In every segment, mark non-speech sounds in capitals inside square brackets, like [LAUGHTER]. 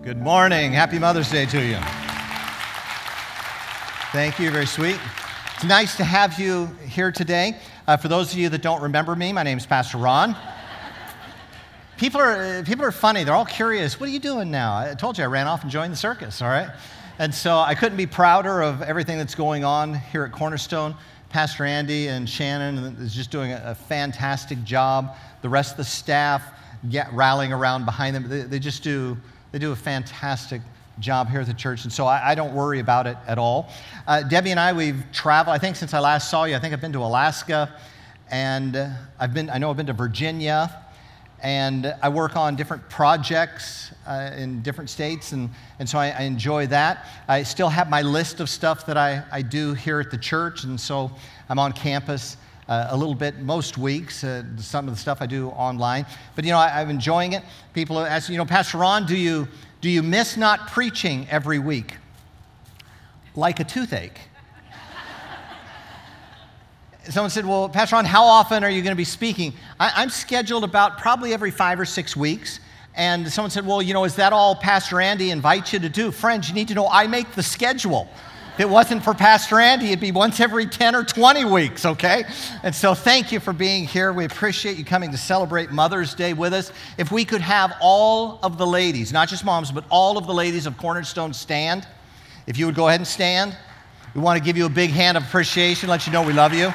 Good morning. Happy Mother's Day to you. Thank you. Very sweet. It's nice to have you here today. Uh, for those of you that don't remember me, my name is Pastor Ron. People are, people are funny. They're all curious. What are you doing now? I told you I ran off and joined the circus, all right? And so I couldn't be prouder of everything that's going on here at Cornerstone. Pastor Andy and Shannon is just doing a, fantastic job. The rest of the staff get rallying around behind them. They, they just do they do a fantastic job here at the church, and so I, I don't worry about it at all. Uh, Debbie and I, we've traveled. I think since I last saw you, I think I've been to Alaska, and uh, I've been. I know I've been to Virginia, and I work on different projects uh, in different states, and, and so I, I, enjoy that. I still have my list of stuff that I, I do here at the church, and so I'm on campus uh, a little bit most weeks, uh, some of the stuff I do online. But, you know, I, am enjoying it. People ask, you know, Pastor Ron, do you, do you miss not preaching every week? Like a toothache. [LAUGHS] Someone said, Well, Pastor Ron, how often are you going to be speaking? I, am scheduled about probably every five or six weeks. And someone said, Well, you know, is that all Pastor Andy invites you to do? Friends, you need to know I make the schedule. If it wasn't for Pastor Andy, it'd be once every 10 or 20 weeks, okay? And so thank you for being here. We appreciate you coming to celebrate Mother's Day with us. If we could have all of the ladies, not just moms, but all of the ladies of Cornerstone stand, if you would go ahead and stand, we want to give you a big hand of appreciation, let you know we love you.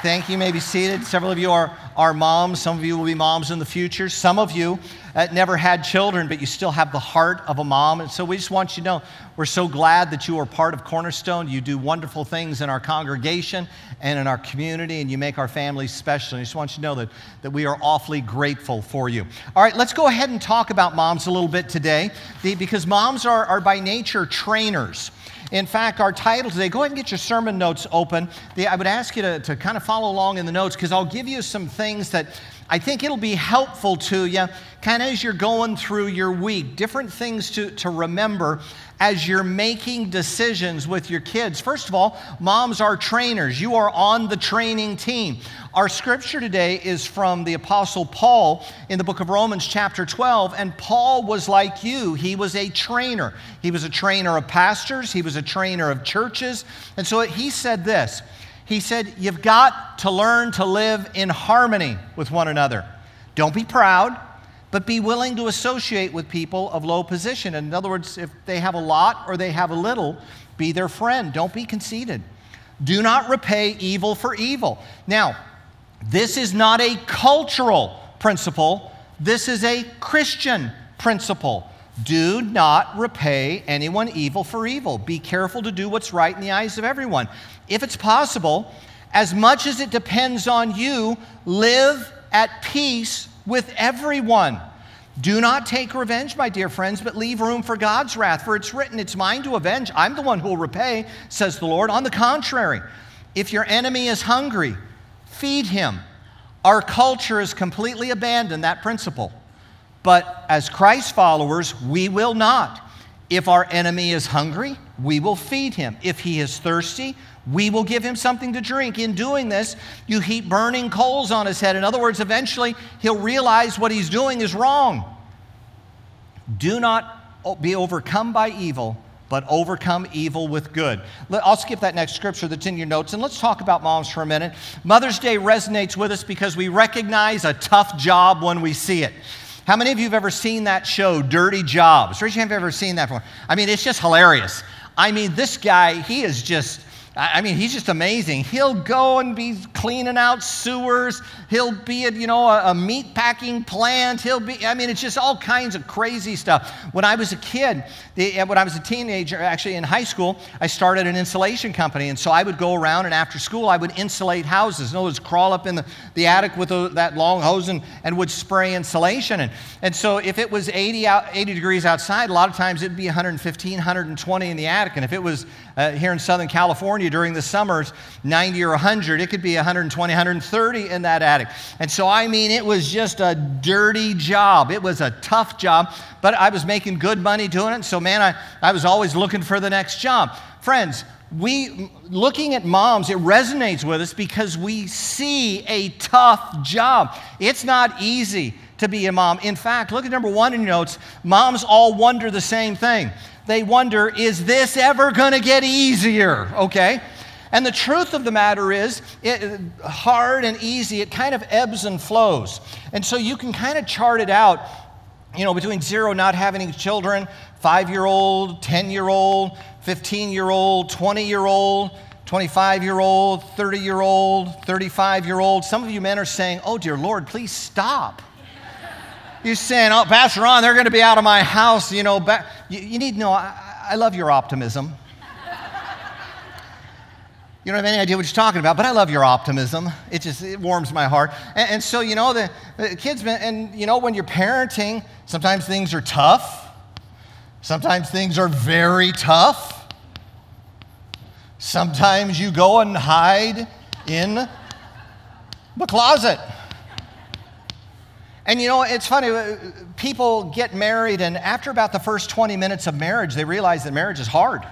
Thank you. you may be seated. Several of you are, are moms. Some of you will be moms in the future. Some of you uh, never had children, but you still have the heart of a mom. And so we just want you to know we're so glad that you are part of Cornerstone. You do wonderful things in our congregation and in our community, and you make our families special. And I just want you to know that, that we are awfully grateful for you. All right, let's go ahead and talk about moms a little bit today because moms are, are by nature trainers. In fact, our title today, go ahead and get your sermon notes open. I would ask you to, to kind of follow along in the notes because I'll give you some things that I think it'll be helpful to you kind of as you're going through your week, different things to, to remember as you're making decisions with your kids. First of all, moms are trainers. You are on the training team. Our scripture today is from the Apostle Paul in the book of Romans, chapter 12. And Paul was like you, he was a trainer. He was a trainer of pastors, he was a trainer of churches. And so he said this He said, You've got to learn to live in harmony with one another. Don't be proud but be willing to associate with people of low position. In other words, if they have a lot or they have a little, be their friend. Don't be conceited. Do not repay evil for evil. Now, this is not a cultural principle, this is a Christian principle. Do not repay anyone evil for evil. Be careful to do what's right in the eyes of everyone. If it's possible, as much as it depends on you, live at peace with everyone. Do not take revenge, my dear friends, but leave room for God's wrath. For it's written, It's mine to avenge. I'm the one who will repay, says the Lord. On the contrary, if your enemy is hungry, feed him. Our culture has completely abandoned that principle. But as Christ followers, we will not. If our enemy is hungry, we will feed him. If he is thirsty, we will give him something to drink. In doing this, you heap burning coals on his head. In other words, eventually he'll realize what he's doing is wrong. Do not be overcome by evil, but overcome evil with good. I'll skip that next scripture that's in your notes and let's talk about moms for a minute. Mother's Day resonates with us because we recognize a tough job when we see it. How many of you have ever seen that show, Dirty Jobs? Raise your hand if you've ever seen that before. I mean, it's just hilarious. I mean, this guy, he is just I mean, he's just amazing. He'll go and be cleaning out sewers. He'll be at, you know, a, a meat packing plant. He'll be, I mean, it's just all kinds of crazy stuff. When I was a kid, the, uh, when I was a teenager, actually in high school, I started an insulation company. And so I would go around and after school, I would insulate houses. In other words, crawl up in the, the attic with a, that long hose and, and would spray insulation. And, and so if it was 80, out, 80 degrees outside, a lot of times it'd be 115, 120 in the attic. And if it was uh, here in Southern California during the summers, 90 or 100. It could be 120, 130 in that attic. And so, I mean, it was just a dirty job. It was a tough job, but I was making good money doing it. So, man, I, I was always looking for the next job. Friends, we, looking at moms, it resonates with us because we see a tough job. It's not easy to be a mom. In fact, look at number one in your notes. Moms all wonder the same thing. They wonder, is this ever going to get easier? Okay? And the truth of the matter is, it, hard and easy, it kind of ebbs and flows. And so you can kind of chart it out, you know, between zero, not having children, five year old, 10 year old, 15 year old, 20 year old, 25 year old, 30 year old, 35 year old. Some of you men are saying, Oh, dear Lord, please stop. You're saying, Oh, Pastor Ron, they're going to be out of my house. You know. You, you need to know, I, I love your optimism. You don't have any idea what you're talking about, but I love your optimism. It just it warms my heart. And, and so, you know, the, the kids, and you know, when you're parenting, sometimes things are tough. Sometimes things are very tough. Sometimes you go and hide in the closet. And you know, it's funny, uh, people get married, and after about the first 20 minutes of marriage, they realize that marriage is hard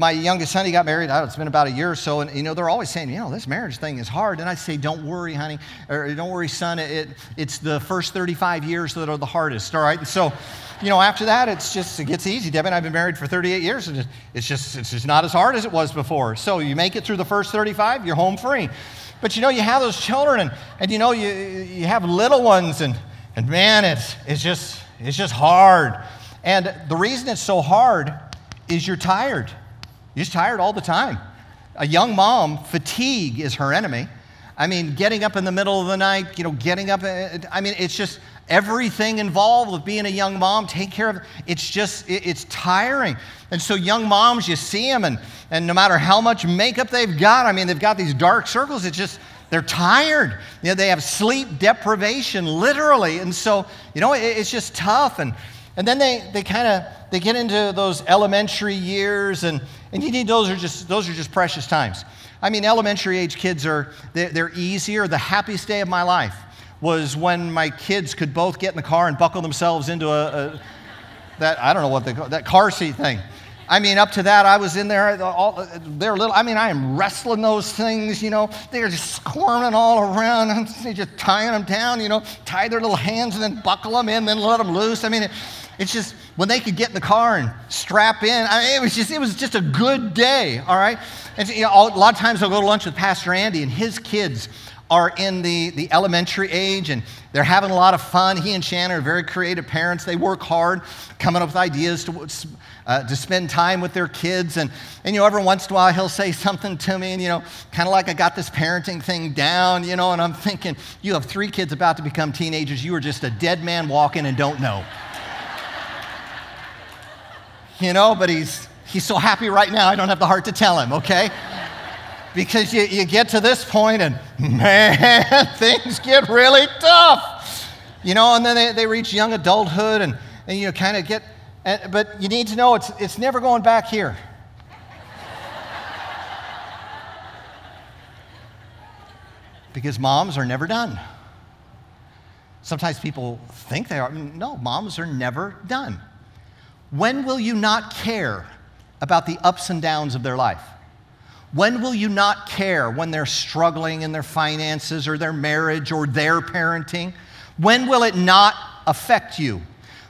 my youngest son, he got married, it's been about a year or so, and you know, they're always saying, you know, this marriage thing is hard. And I say, don't worry, honey, or don't worry, son, it, it's the first 35 years that are the hardest, all right? And so, you know, after that, it's just, it gets easy. Debbie and I have been married for 38 years, and it's just, it's just not as hard as it was before. So you make it through the first 35, you're home free. But you know, you have those children, and, and you know, you, you have little ones, and, and man, it's, it's, just, it's just hard. And the reason it's so hard is you're tired. You're just tired all the time. A young mom, fatigue is her enemy. I mean, getting up in the middle of the night, you know, getting up, uh, I mean, it's just everything involved with being a young mom, take care of It's just, it's tiring. And so, young moms, you see them, and, and no matter how much makeup they've got, I mean, they've got these dark circles, it's just, they're tired. You know, they have sleep deprivation, literally. And so, you know, it's just tough. And, and then they, they kind of, they get into those elementary years, and, and you need, those are just, those are just precious times. I mean, elementary age kids are, they're, they're easier. The happiest day of my life was when my kids could both get in the car and buckle themselves into a, a that, I don't know what they call that car seat thing. I mean, up to that, I was in there. All, they're little. I mean, I am wrestling those things. You know, they're just squirming all around. [LAUGHS] I'm just tying them down. You know, tie their little hands and then buckle them in, then let them loose. I mean, it, it's just when they could get in the car and strap in. I mean, it was just it was just a good day. All right, and you know, a lot of times I'll go to lunch with Pastor Andy and his kids are in the, the elementary age and they're having a lot of fun. He and Shannon are very creative parents. They work hard coming up with ideas to, uh, to spend time with their kids. And, and, you know, every once in a while he'll say something to me and, you know, kind of like I got this parenting thing down, you know, and I'm thinking, you have three kids about to become teenagers. You are just a dead man walking and don't know [LAUGHS] you know, but he's, he's so happy right now, I don't have the heart to tell him, okay? Because you, you get to this point and [LAUGHS] man, [LAUGHS] things get really tough. You know, and then they, they reach young adulthood and, and you kind of get, eh, but you need to know it's, it's never going back here. [LAUGHS] because moms are never done. Sometimes people think they are. No, moms are never done. When will you not care about the ups and downs of their life? When will you not care when they're struggling in their finances or their marriage or their parenting? When will it not affect you?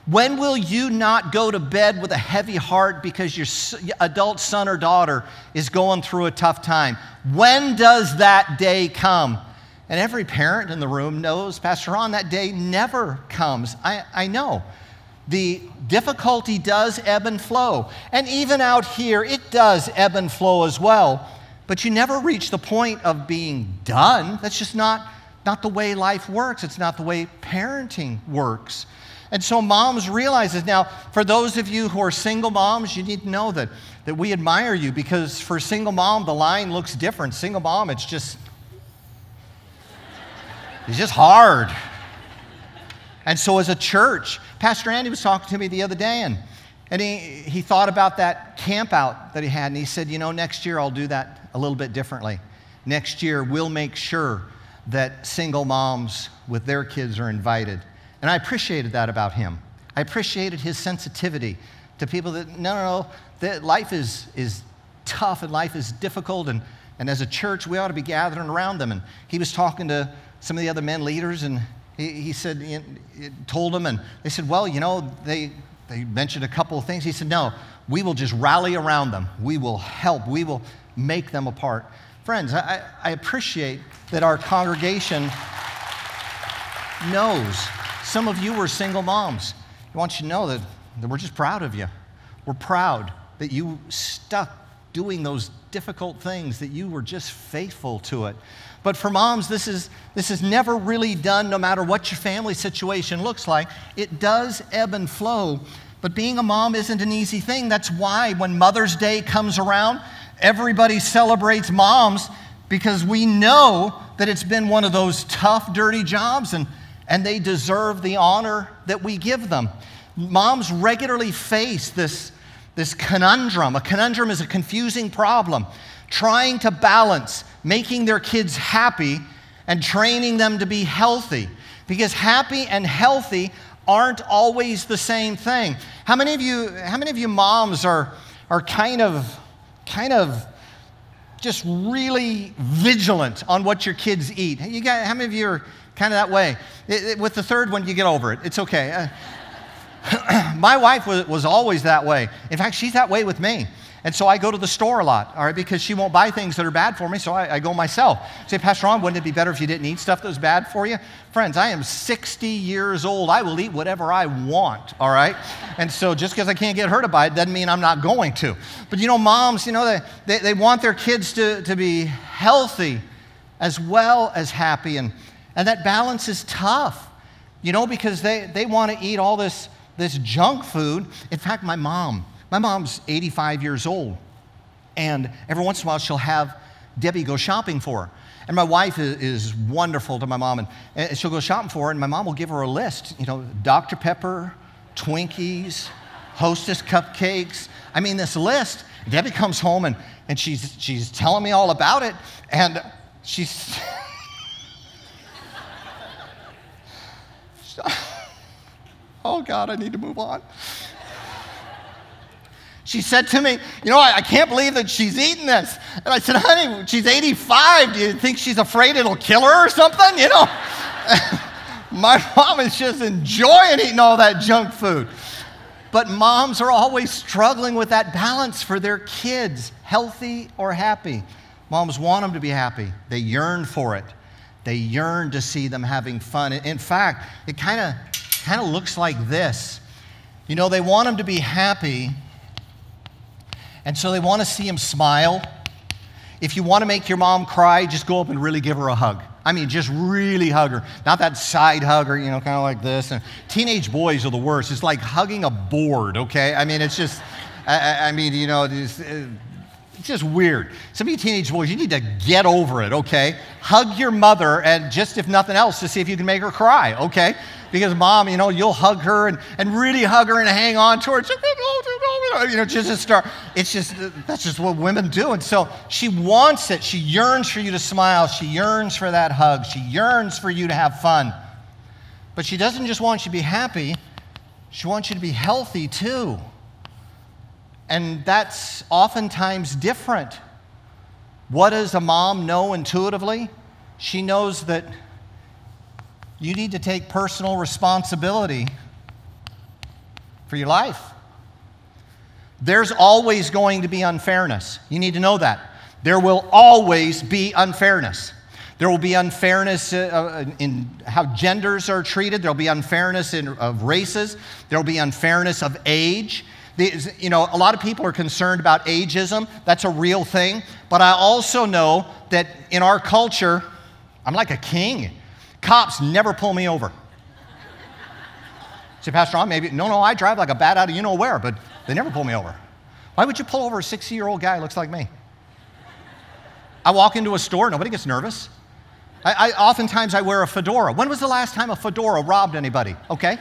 When will you not go to bed with a heavy heart because your adult son or daughter is going through a tough time? When does that day come? And every parent in the room knows, Pastor Ron, that day never comes. I, I know the difficulty does ebb and flow. And even out here, it does ebb and flow as well. But you never reach the point of being done. That's just not, not the way life works, it's not the way parenting works. And so moms realize this. Now, for those of you who are single moms, you need to know that, that we admire you because for single mom, the line looks different. Single mom, it's just, it's just hard. And so, as a church, Pastor Andy was talking to me the other day, and, and he, he thought about that camp out that he had, and he said, You know, next year I'll do that a little bit differently. Next year, we'll make sure that single moms with their kids are invited. And I appreciated that about him. I appreciated his sensitivity to people that, no, no, no, that life is, is tough and life is difficult. And, and as a church, we ought to be gathering around them. And he was talking to some of the other men leaders, and he, he said, he told them, and they said, Well, you know, they, they mentioned a couple of things. He said, No, we will just rally around them. We will help. We will make them a part. Friends, I, I appreciate that our congregation knows some of you were single moms. I want you to know that, that we're just proud of you. We're proud that you stuck doing those difficult things, that you were just faithful to it. But for moms, this is, this is never really done, no matter what your family situation looks like. It does ebb and flow. But being a mom isn't an easy thing. That's why when Mother's Day comes around, everybody celebrates moms because we know that it's been one of those tough, dirty jobs and, and they deserve the honor that we give them. Moms regularly face this, this conundrum. A conundrum is a confusing problem, trying to balance making their kids happy and training them to be healthy. Because happy and healthy aren't always the same thing. How many of you, how many of you moms are, are kind of, kind of just really vigilant on what your kids eat? You got, how many of you are kind of that way? It, it, with the third one, you get over it. It's okay. Uh, [CLEARS THROAT] my wife was, was always that way. In fact, she's that way with me. And so I go to the store a lot, all right, because she won't buy things that are bad for me, so I, I go myself. Say, Pastor Ron, wouldn't it be better if you didn't eat stuff that was bad for you? Friends, I am 60 years old. I will eat whatever I want, all right? And so just because I can't get her to buy it doesn't mean I'm not going to. But you know, moms, you know, they, they, they want their kids to, to be healthy as well as happy. And, and that balance is tough, you know, because they, they want to eat all this, this junk food. In fact, my mom, my mom's 85 years old, and every once in a while she'll have Debbie go shopping for her. And my wife is, wonderful to my mom, and, and, she'll go shopping for her, and my mom will give her a list, you know, Dr. Pepper, Twinkies, Hostess cupcakes. I mean, this list. Debbie comes home and, and she's, she's telling me all about it, and she's. [LAUGHS] [LAUGHS] oh, God, I need to move on she said to me, You know, I, I, can't believe that she's eating this. And I said, Honey, she's 85. Do you think she's afraid it'll kill her or something? You know? [LAUGHS] My mom is just enjoying eating all that junk food. But moms are always struggling with that balance for their kids, healthy or happy. Moms want them to be happy, they yearn for it. They yearn to see them having fun. In fact, it kind of kind of looks like this. You know, they want them to be happy, and so they want to see him smile. If you want to make your mom cry, just go up and really give her a hug. I mean, just really hug her. Not that side hugger, you know, kind of like this. And teenage boys are the worst. It's like hugging a board, okay? I mean, it's just, I, I mean, you know, it's, uh, it's just weird. Some of you teenage boys, you need to get over it, okay? Hug your mother, and just if nothing else, to see if you can make her cry, okay? Because mom, you know, you'll hug her and, and really hug her and hang on to her. You know, just start. It's just, that's just what women do. And so she wants it. She yearns for you to smile. She yearns for that hug. She yearns for you to have fun. But she doesn't just want you to be happy, she wants you to be healthy too. And that's oftentimes different. What does a mom know intuitively? She knows that you need to take personal responsibility for your life. There's always going to be unfairness. You need to know that. There will always be unfairness. There will be unfairness uh, uh, in how genders are treated. There will be unfairness in, of races. There will be unfairness of age. you know, a lot of people are concerned about ageism. That's a real thing. But I also know that in our culture, I'm like a king. Cops never pull me over. Say, Pastor Ron, maybe, no, no, I drive like a bat out of you know where, but they never pull me over. Why would you pull over a 60 year old guy who looks like me? I walk into a store, nobody gets nervous. I, I, oftentimes I wear a fedora. When was the last time a fedora robbed anybody? Okay,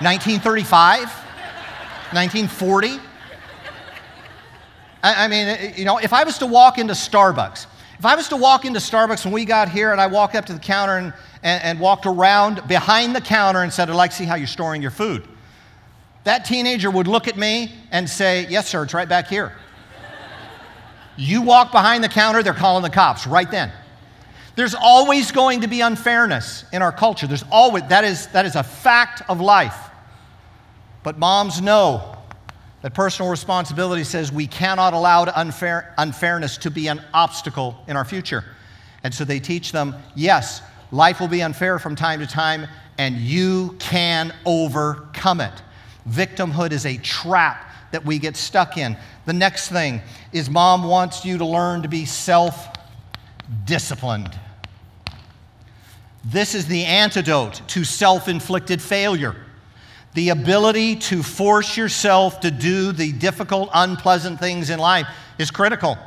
1935, 1940. I, I mean, you know, if I was to walk into Starbucks, if I was to walk into Starbucks when we got here and I walked up to the counter and, and, and walked around behind the counter and said, I'd like to see how you're storing your food, that teenager would look at me and say, Yes, sir, it's right back here. You walk behind the counter, they're calling the cops right then. There's always going to be unfairness in our culture. There's always, that is, that is a fact of life. But moms know that personal responsibility says we cannot allow unfair, unfairness to be an obstacle in our future. And so they teach them yes, life will be unfair from time to time, and you can overcome it. Victimhood is a trap that we get stuck in. The next thing is mom wants you to learn to be self disciplined. This is the antidote to self inflicted failure. The ability to force yourself to do the difficult, unpleasant things in life is critical.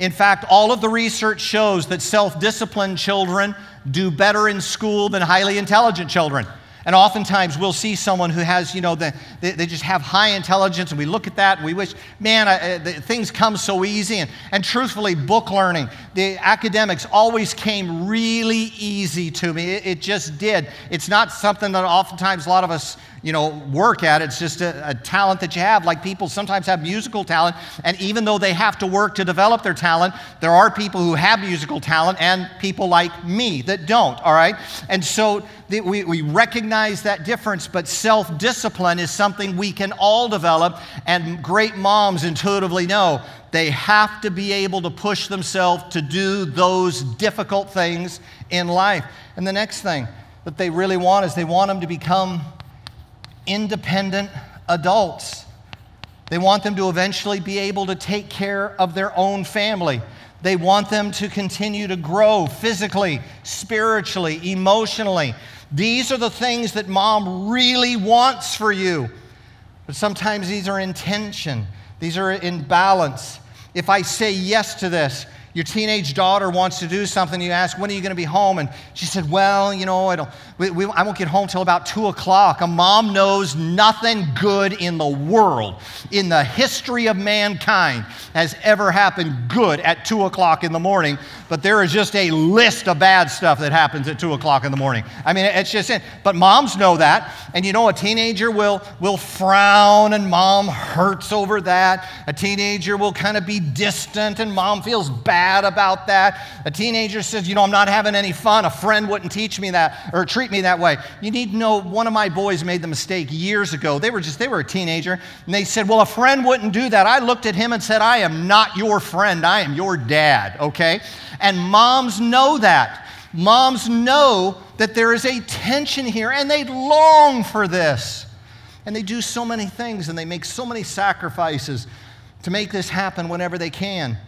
In fact, all of the research shows that self disciplined children do better in school than highly intelligent children. And oftentimes we'll see someone who has, you know, the, they, they, just have high intelligence, and we look at that and we wish, man, I, uh, the, things come so easy. And, and truthfully, book learning, the academics always came really easy to me. It, it just did. It's not something that oftentimes a lot of us you know, work at. It. It's just a, a, talent that you have. Like people sometimes have musical talent, and even though they have to work to develop their talent, there are people who have musical talent and people like me that don't, all right? And so we, we recognize that difference, but self discipline is something we can all develop, and great moms intuitively know they have to be able to push themselves to do those difficult things in life. And the next thing that they really want is they want them to become independent adults. They want them to eventually be able to take care of their own family. They want them to continue to grow physically, spiritually, emotionally. These are the things that mom really wants for you. But sometimes these are in tension, these are in balance. If I say yes to this, your teenage daughter wants to do something, you ask, when are you going to be home? And she said, well, you know, I, don't, we, we, I won't get home till about 2 o'clock. A mom knows nothing good in the world, in the history of mankind, has ever happened good at 2 o'clock in the morning, but there is just a list of bad stuff that happens at 2 o'clock in the morning. I mean, it's just, but moms know that. And you know, a teenager will, will frown and mom hurts over that. A teenager will kind of be distant and mom feels bad bad about that. A teenager says, You know, I'm not having any fun. A friend wouldn't teach me that or treat me that way. You need to know one of my boys made the mistake years ago. They were just, they were a teenager. And they said, Well, a friend wouldn't do that. I looked at him and said, I am not your friend. I am your dad, okay? And moms know that. Moms know that there is a tension here and they long for this. And they do so many things and they make so many sacrifices to make this happen whenever they can.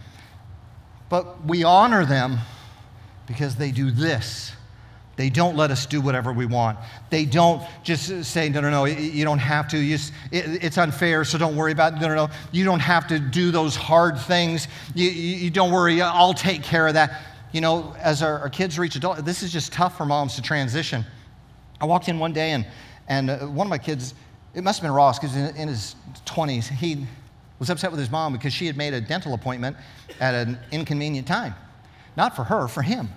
But we honor them because they do this. They don't let us do whatever we want. They don't just say, no, no, no, you don't have to. It, it's unfair, so don't worry about it. No, no, no. You don't have to do those hard things. You, you, you don't worry, I'll take care of that. You know, as our, our, kids reach adult, this is just tough for moms to transition. I walked in one day and, and uh, one of my kids, it must have been Ross, because in, in his 20s, he was upset with his mom because she had made a dental appointment at an inconvenient time. Not for her, for him.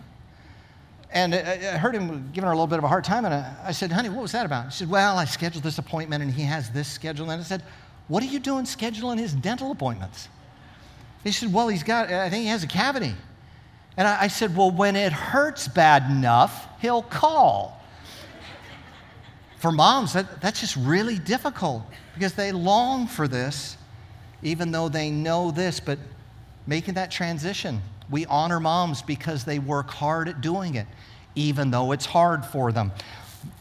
And I heard him giving her a little bit of a hard time, and I said, Honey, what was that about? She said, Well, I scheduled this appointment, and he has this schedule. And I said, What are you doing scheduling his dental appointments? He said, Well, he's got, I think he has a cavity. And I said, Well, when it hurts bad enough, he'll call. for moms, that, that's just really difficult because they long for this even though they know this, but making that transition. We honor moms because they work hard at doing it, even though it's hard for them.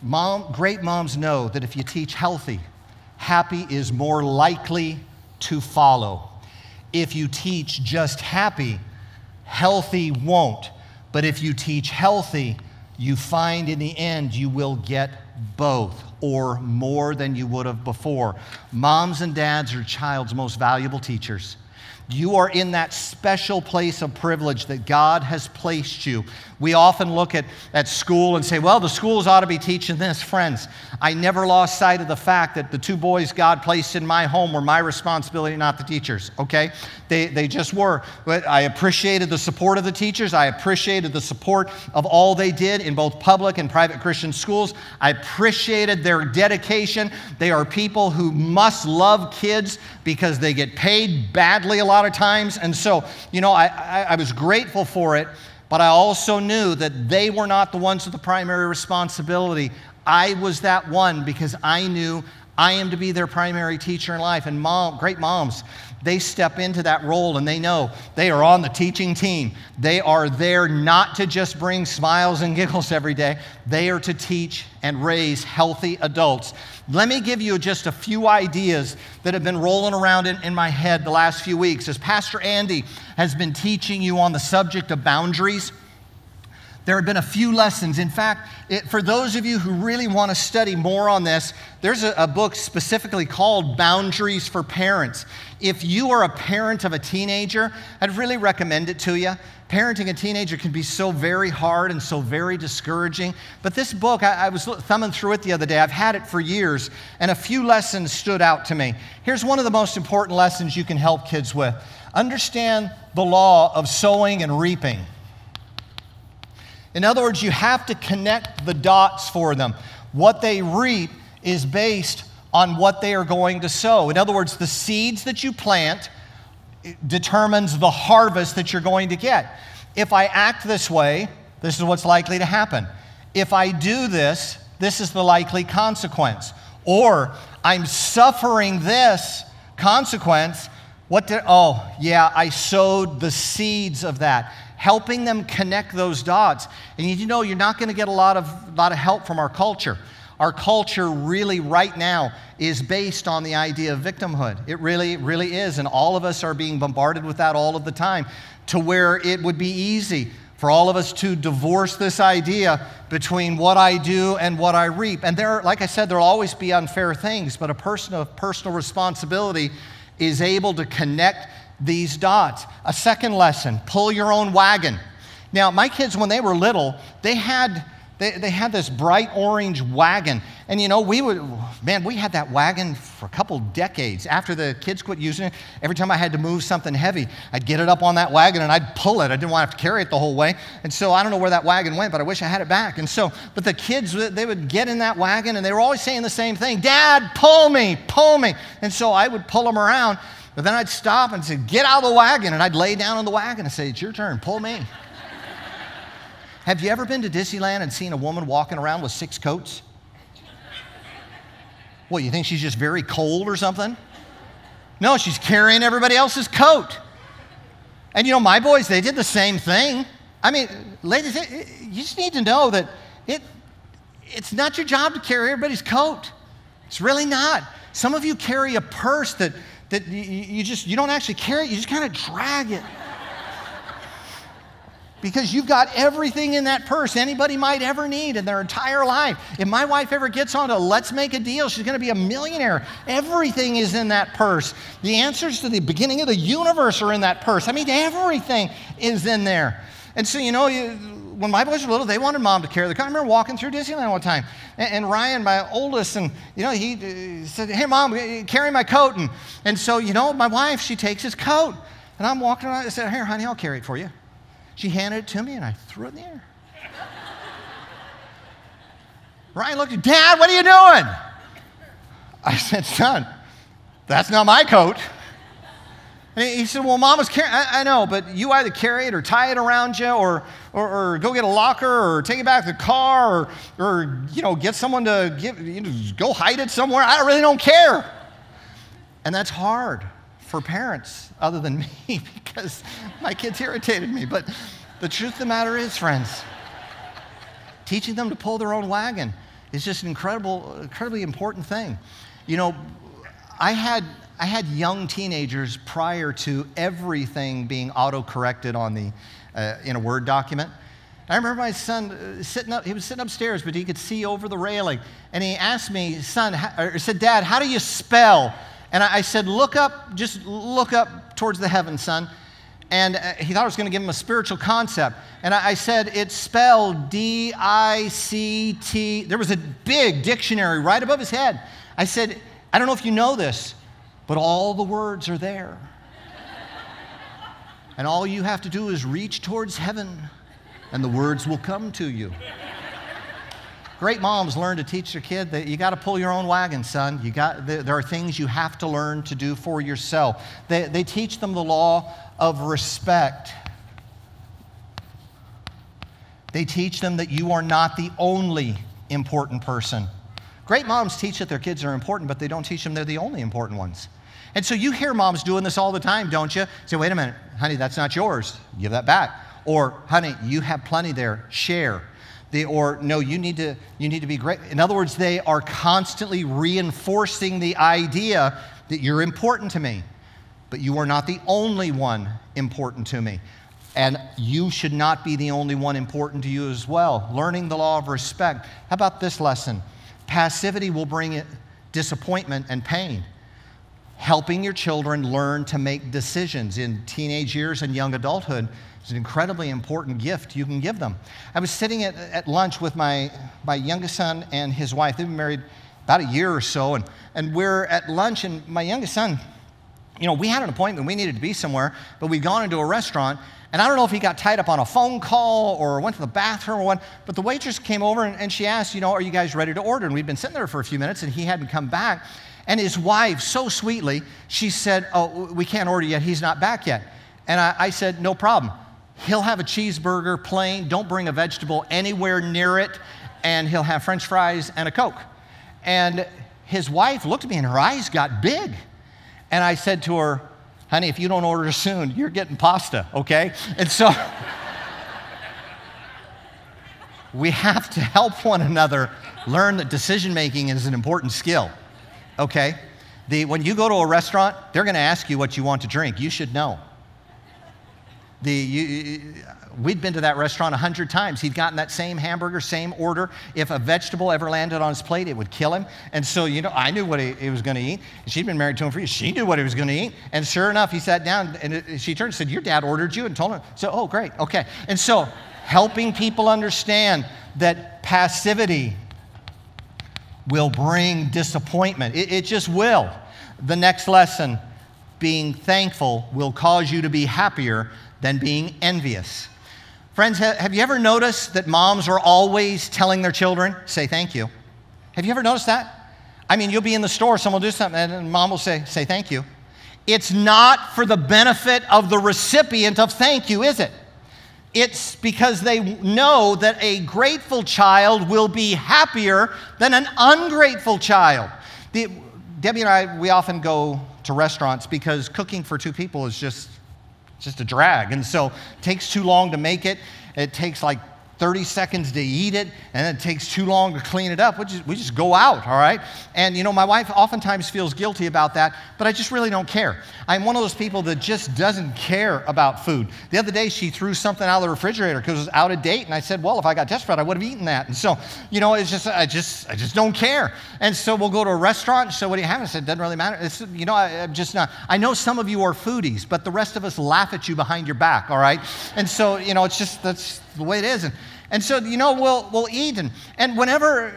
Mom, great moms know that if you teach healthy, happy is more likely to follow. If you teach just happy, healthy won't. But if you teach healthy, you find in the end you will get both or more than you would have before. Moms and dads are child's most valuable teachers. You are in that special place of privilege that God has placed you. We often look at, at school and say, well, the schools ought to be teaching this. Friends, I never lost sight of the fact that the two boys God placed in my home were my responsibility, not the teachers, okay? They, they just were. But I appreciated the support of the teachers. I appreciated the support of all they did in both public and private Christian schools. I appreciated their dedication. They are people who must love kids because they get paid badly a lot of times. And so, you know, I, I, I was grateful for it, but I also knew that they were not the ones with the primary responsibility. I was that one because I knew I am to be their primary teacher in life. And mom, great moms, they step into that role and they know they are on the teaching team. They are there not to just bring smiles and [LAUGHS] giggles every day, they are to teach and raise healthy adults. Let me give you just a few ideas that have been rolling around in, in my head the last few weeks as Pastor Andy has been teaching you on the subject of boundaries. There have been a few lessons. In fact, it, for those of you who really want to study more on this, there's a, a, book specifically called Boundaries for Parents. If you are a parent of a teenager, I'd really recommend it to you. Parenting a teenager can be so very hard and so very discouraging. But this book, I, I was thumbing through it the other day. I've had it for years, and a few lessons stood out to me. Here's one of the most important lessons you can help kids with understand the law of sowing and reaping. In other words, you have to connect the dots for them. What they reap is based on what they are going to sow. In other words, the seeds that you plant determines the harvest that you're going to get. If I act this way, this is what's likely to happen. If I do this, this is the likely consequence. Or I'm suffering this consequence. What did, oh, yeah, I sowed the seeds of that helping them connect those dots. And you know, you're not going to get a lot of, lot of help from our culture. Our culture really, right now, is based on the idea of victimhood. It really, really is. And all of us are being bombarded with that all of the time to where it would be easy for all of us to divorce this idea between what I do and what I reap. And there, like I said, there'll always be unfair things, but a person of personal responsibility is able to connect these dots. A second lesson pull your own wagon. Now, my kids, when they were little, they had. They, they had this bright orange wagon. And you know, we would, man, we had that wagon for a couple decades. After the kids quit using it, every time I had to move something heavy, I'd get it up on that wagon and I'd pull it. I didn't want to have to carry it the whole way. And so I don't know where that wagon went, but I wish I had it back. And so, but the kids, they would get in that wagon and they were always saying the same thing Dad, pull me, pull me. And so I would pull them around. But then I'd stop and say, Get out of the wagon. And I'd lay down in the wagon and say, It's your turn, pull me. Have you ever been to Disneyland and seen a woman walking around with six coats? Well, you think she's just very cold or something? No, she's carrying everybody else's coat. And you know, my boys, they did the same thing. I mean, ladies, you just need to know that it, it's not your job to carry everybody's coat. It's really not. Some of you carry a purse that that you, you just you don't actually carry it you just kind of drag it because you've got everything in that purse anybody might ever need in their entire life. If my wife ever gets on to let's make a deal, she's going to be a millionaire. Everything is in that purse. The answers to the beginning of the universe are in that purse. I mean, everything is in there. And so, you know, you, when my boys were little, they wanted mom to carry the car. I remember walking through Disneyland one time, and, and Ryan, my oldest, and you know, he uh, said, "Hey, mom, uh, carry my coat." And, and so, you know, my wife, she takes his coat, and I'm walking around. I said, "Here, honey, I'll carry it for you." She handed it to me, and I threw it in the air. [LAUGHS] Ryan looked at Dad, what are you doing? I said, Son, that's not my coat. And he said, Well, mama's carrying, I, I, know, but you either carry it or tie it around you or, or, or, go get a locker or take it back to the car or, or you know, get someone to give, you know, go hide it somewhere. I really don't care. And that's hard for parents other than [LAUGHS] me because my kids irritated me. But the truth of the matter is, friends, teaching them to pull their own wagon is just an incredible, incredibly important thing. You know, I had I had young teenagers prior to everything being auto-corrected on the, uh, in a Word document. I remember my son uh, sitting up, he was sitting upstairs, but he could see over the railing. And he asked me, son, or said, Dad, how do you spell? And I, said, look up, just look up towards the heavens, son. And uh, he thought I was going to give him a spiritual concept. And I, I said, it's spelled D I C T. There was a big dictionary right above his head. I said, I don't know if you know this, but all the words are there. and all you have to do is reach towards heaven, and the words will come to you. Great moms learn to teach their kid that you got to pull your own wagon, son. You got, there are things you have to learn to do for yourself. They, they teach them the law of respect. They teach them that you are not the only important person. Great moms teach that their kids are important, but they don't teach them they're the only important ones. And so you hear moms doing this all the time, don't you? Say, wait a minute, honey, that's not yours. Give that back. Or, honey, you have plenty there. Share. They, or no, you need to you need to be great. In other words, they are constantly reinforcing the idea that you're important to me, but you are not the only one important to me. And you should not be the only one important to you as well. Learning the law of respect. How about this lesson? Passivity will bring disappointment and pain. Helping your children learn to make decisions in teenage years and young adulthood is an incredibly important gift you can give them. I was sitting at, at lunch with my, my youngest son and his wife. They've been married about a year or so, and, and we're at lunch, and my youngest son, you know, we had an appointment, we needed to be somewhere, but we'd gone into a restaurant, and I don't know if he got tied up on a phone call or went to the bathroom or what, but the waitress came over and, and she asked, you know, are you guys ready to order? And we'd been sitting there for a few minutes, and he hadn't come back. And his wife, so sweetly, she said, Oh, we can't order yet. He's not back yet. And I, I said, No problem. He'll have a cheeseburger plain. Don't bring a vegetable anywhere near it. And he'll have french fries and a Coke. And his wife looked at me and her eyes got big. And I said to her, Honey, if you don't order soon, you're getting pasta, okay? And so [LAUGHS] we have to help one another learn that decision making is an important skill okay? The, when you go to a restaurant, they're going to ask you what you want to drink. You should know. The, you, we'd been to that restaurant a hundred times. He'd gotten that same hamburger, same order. If a vegetable ever landed on his plate, it would kill him. And so, you know, I knew what he, he was going to eat. She'd been married to him for years. She knew what he was going to eat. And sure enough, he sat down and she turned and said, Your dad ordered you and told him. So, oh, great, okay. And so, helping people understand that passivity will bring disappointment. It, it, just will. The next lesson being thankful will cause you to be happier than being envious. Friends, have you ever noticed that moms are always telling their children, say thank you? Have you ever noticed that? I mean, you'll be in the store, someone will do something, and mom will say, say thank you. It's not for the benefit of the recipient of thank you, is it? It's because they know that a grateful child will be happier than an ungrateful child. The, Debbie and I, we often go to restaurants because cooking for two people is just, just a drag. And so it takes too long to make it. It takes like 30 seconds to eat it, and it takes too long to clean it up. We just, we just go out, all right? And you know, my wife oftentimes feels guilty about that, but I just really don't care. I'm one of those people that just doesn't care about food. The other day, she threw something out of the refrigerator because it was out of date, and I said, well, if I got desperate, I would have eaten that. And so, you know, it's just, I just, I just don't care. And so we'll go to a restaurant, so what do you have? I said, doesn't really matter. It's, you know, I, am just not, I know some of you are foodies, but the rest of us laugh at you behind your back, all right? And so, you know, it's just, that's, the way it is. And, and so, you know, we'll, we'll eat. And, and whenever,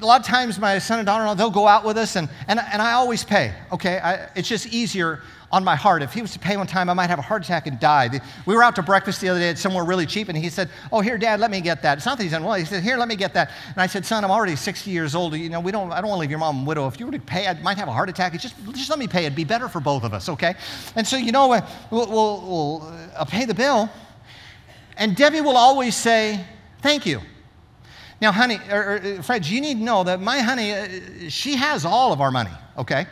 a lot of times my son and daughter-in-law, they'll go out with us, and, and, and I always pay, okay? I, it's just easier on my heart. If he was to pay one time, I might have a heart attack and die. We were out to breakfast the other day at somewhere really cheap, and he said, oh, here, Dad, let me get that. It's not that he's unwilling. He said, here, let me get that. And I said, son, I'm already 60 years old. You know, we don't, I don't want to leave your mom a widow. If you were to pay, I might have a heart attack. It's just, just let me pay. It'd be better for both of us, okay? And so, you know, we'll, we'll, we'll uh, pay the bill, and Debbie will always say, thank you. Now, honey, or, or, Fred, you need to know that my honey, uh, she has all of our money, okay?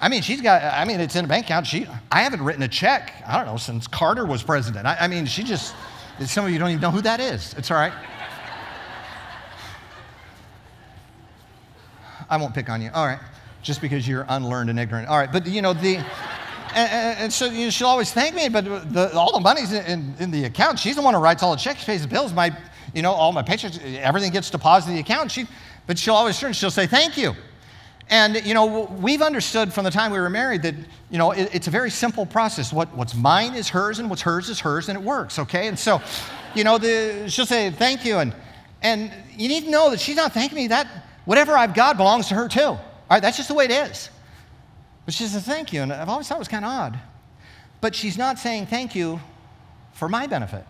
I mean, she's got, I mean, it's in a bank account. She, I haven't written a check, I don't know, since Carter was president. I, I mean, she just, some of you don't even know who that is. It's all right. I won't pick on you. All right. Just because you're unlearned and ignorant. All right. But, you know, the, and, and, so you know, she'll always thank me, but the, all the money's in, in, the account. She's the one who writes all the checks, pays the bills. My, you know, all my paychecks, everything gets deposited in the account. She, but she'll always turn, she'll say thank you. And, you know, we've understood from the time we were married that, you know, it, it's a very simple process. What, what's mine is hers, and what's hers is hers, and it works, okay? And so, you know, the, she'll say thank you. And, and you need to know that she's not thanking me. That whatever I've got belongs to her too. All right, that's just the way it is. But she says thank you. And I've always thought it was kind of odd. But she's not saying thank you for my benefit.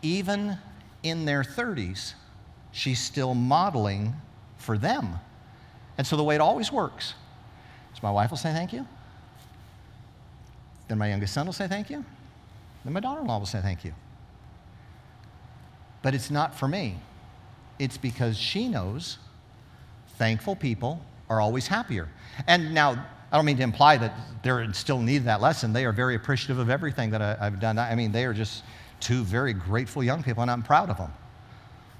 Even in their 30s, she's still modeling for them. And so the way it always works is my wife will say thank you, then my youngest son will say thank you, then my daughter in law will say thank you. But it's not for me, it's because she knows thankful people are always happier. And now, I don't mean to imply that they're still need that lesson. They are very appreciative of everything that I, have done. I mean, they are just two very grateful young people, and I'm proud of them.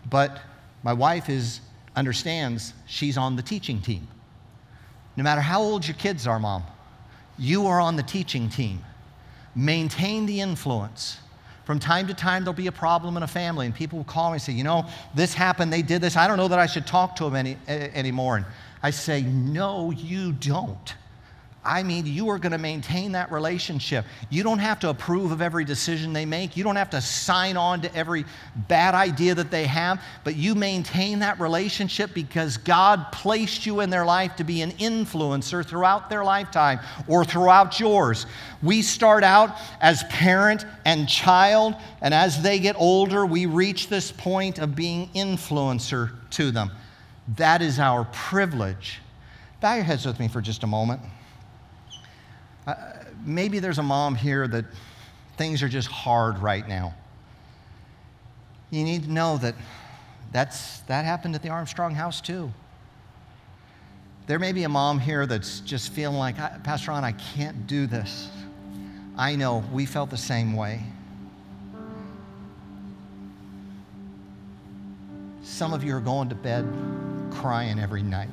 But my wife is understands she's on the teaching team. No matter how old your kids are, mom, you are on the teaching team. Maintain the influence. From time to time, there'll be a problem in a family, and people will call me and say, You know, this happened, they did this. I don't know that I should talk to them any, anymore. And I say, No, you don't. I mean, you are going to maintain that relationship. You don't have to approve of every decision they make. You don't have to sign on to every bad idea that they have, but you maintain that relationship because God placed you in their life to be an influencer throughout their lifetime or throughout yours. We start out as parent and child, and as they get older, we reach this point of being influencer to them. That is our privilege. Bow your heads with me for just a moment. Uh, maybe there's a mom here that things are just hard right now. You need to know that that's, that happened at the Armstrong house too. There may be a mom here that's just feeling like, Pastor Ron, I can't do this. I know, we felt the same way. Some of you are going to bed crying every night.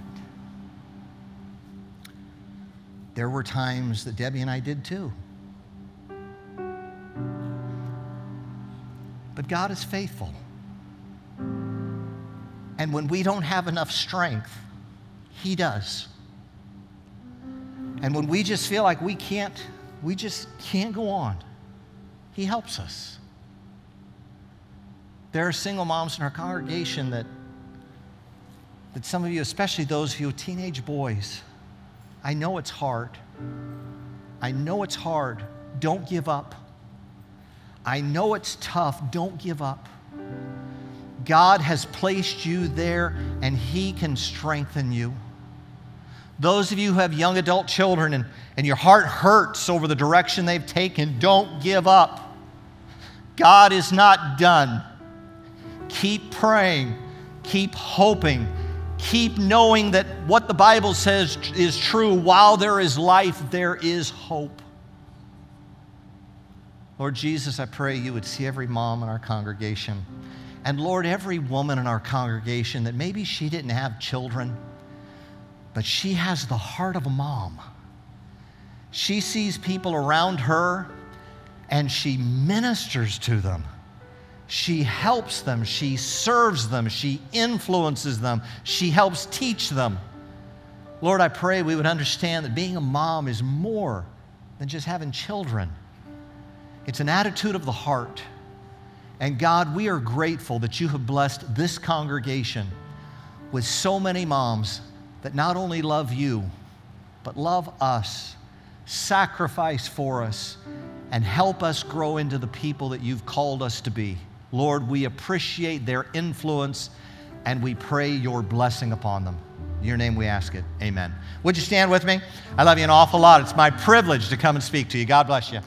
There were times that Debbie and I did too. But God is faithful. And when we don't have enough strength, He does. And when we just feel like we can't, we just can't go on, He helps us. There are single moms in our congregation that, that some of you, especially those of you teenage boys, I know it's hard. I know it's hard. Don't give up. I know it's tough. Don't give up. God has placed you there and He can strengthen you. Those of you who have young adult children and, and your heart hurts over the direction they've taken, don't give up. God is not done. Keep praying, keep hoping, keep knowing that what the Bible says is true. While there is life, there is hope. Lord Jesus, I pray you would see every mom in our congregation. And Lord, every woman in our congregation that maybe she didn't have children, but she has the heart of a mom. She sees people around her and she ministers to them. She helps them, she serves them, she influences them, she helps teach them. Lord, I pray we would understand that being a mom is more than just having children. It's an attitude of the heart. And God, we are grateful that you have blessed this congregation with so many moms that not only love you, but love us, sacrifice for us, and help us grow into the people that you've called us to be. Lord, we appreciate their influence and we pray your blessing upon them. In your name we ask it. Amen. Would you stand with me? I love you an awful lot. It's my privilege to come and speak to you. God bless you.